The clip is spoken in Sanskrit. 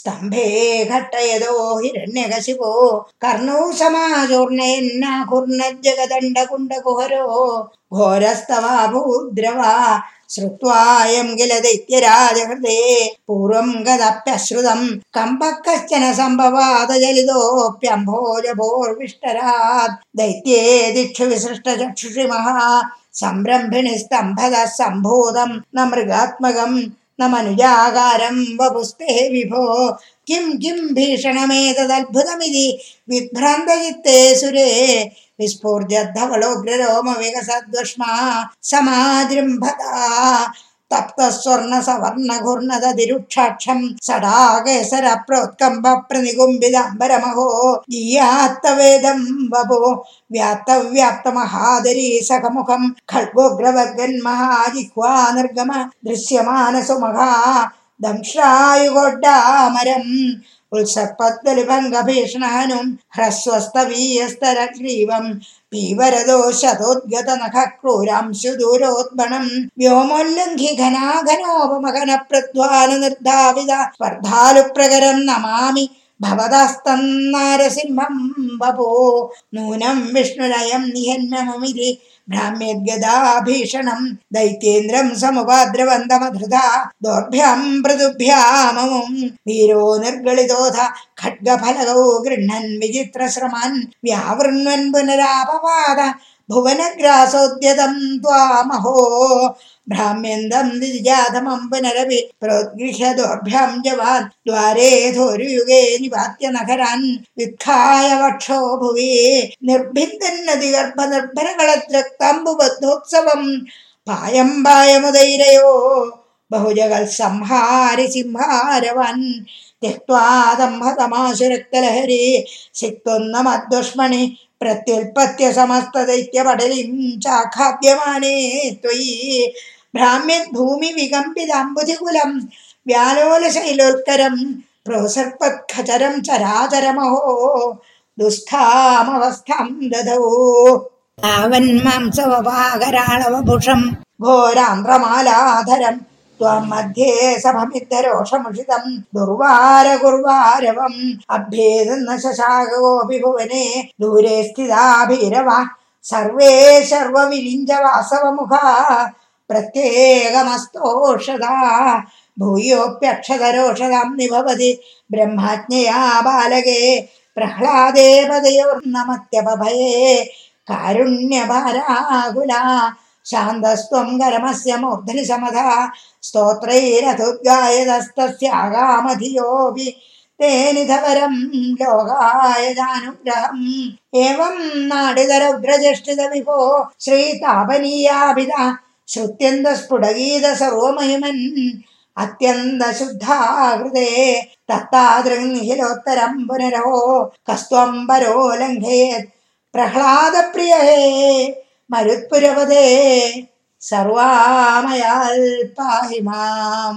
स्तम्भे घट्टयदो हिरण्यकशिपो कर्णौ समाजोर्णयन्नाकुर्नज्जगदण्डकुण्डकुहरो घोरस्तवाभूद्रवा श्रुत्वायं किल दैत्यराजहृदे पूर्वं गदप्यश्रुतं कम्पः कश्चन सम्भवादजलितोऽप्यम्भोजभोर्विष्टरात् दैत्ये दिक्षु विसृष्टचक्षुषि महा सम्भ्रम्भिणि स्तम्भदः सम्भूतं न मृगात्मकं न मनुजागारं वपुस्ते विभो। किं किं भीषणमेतदद्भुतमिति विभ्रान्तचित्ते सुरे। विस्फूर्जद्धवलोग्ररोमविकसद्वष्मा समाजृम्भता തപ്തസ്വർണ സവർണ കുർണതതിരുക്ഷാക്ഷം സടാകേസര പ്രോത്കമ്പ പ്രനികുംബിതാംബരമഹോ ഗീയാത്തവേദം വപോ വ്യാപ്തവ്യാപ്തമഹാദരീ സഖമുഖം ഖൽവോഗ്രവർഗൻ മഹാജിഹ്വാ നിർഗമ ദൃശ്യമാനസുമഹാ ദംശ്രായുഗോഡാമരം उल्सत्पद्बलिभङ्गभीषणानुं ह्रस्वस्तवीयस्तरग्रीवं पीवरदोषतोद्गतनख क्रूरांशु दूरोद्बणं व्योमोल्लङ्घि घनाघनोपमघनप्रध्वान निर्धाविത स्पर्धालुप्रकरं नमामि भवदास्तन्नारसिंहं वपो नूनं विष्णुरयं निहन्ममिति भ्राम्यद्गदाभीषणं दैत्येन्द्रं समुपाद्रवन्दमधृता दोर्भ्यां मृदुभ्याममुं वीरो निर्गलितोऽथ खड्गफलगौ गृह्णन् विचित्रश्रमान् व्यावृण्वन् पुनरापपाद भुवनग्रासोद्यतं त्वामहो भ्राम्यन्दं दिजातमं पुनरपि प्रोद्गृह्य दोर्भ्यां जवान् द्वारे धोरुयुगे निपात्य नगरान् वित्खाय वक्षो भुवि निर्भिन्दन्नदिगर्भनिर्भरगळद्रक्ताम्बुबद्धोत्सवं पायं पायमुदैरयो बहुजगल्संहारि सिंहारवन् त्यक्त्वा दम्भतमाशुरक्तलहरी सिक्तोन्नमद्दुष्मणि प्रत्युत्पत्य समस्तदैत्यपटलिं चाखाद्यमाने त्वयि भ्राम्यद्भूमिविकम्पिताम्बुधिकुलं व्यालोलशैलोत्करं प्रोसर्पत्खचरं चराचरमहो दुःस्थामवस्थां ददौ आवन्मांसवभागराळवभुषं घोरान्ध्रमालाधरम् त्वं मध्ये सभमिद्धरोषमुषितं दुर्वारगुर्वारवम् अभ्येदन्न शशाकोऽपि भुवने दूरे स्थिता भीरव सर्वे वासवमुखा प्रत्येकमस्तोषधा। भूयोऽप्यक्षतरोषधां निभवति। ब्रह्माज्ञया बालके। प्रह्लादे पदयोर्नमत्यपभये। कारुण्यभाराकुला ശാന്തസ്ത്വം കരമസ്യ മൂർധനി ശമധ സ്തോത്രൈരതുദ്ഗായതസ്തസ്യാകാമധിയോപി തേനിധവരം ലോകായതാനുഗ്രഹം. ഏവം നാടിതരൗദ്രജഷ്ടിത വിഭോ ശ്രീതാപനീയാഭിത ശ്രുത്യന്ത സ്ഫുടഗീത സർവമഹിമൻ അത്യന്ത ശുദ്ധാകൃതേ തത്താതൃഹിലോത്തരം പുനരോ കസ്ത്വംബരോ ലംഘയേത്. പ്രഹ്ലാദപ്രിയ മരുത്പുരവതേ സർവാമയാൽ പാഹിമാം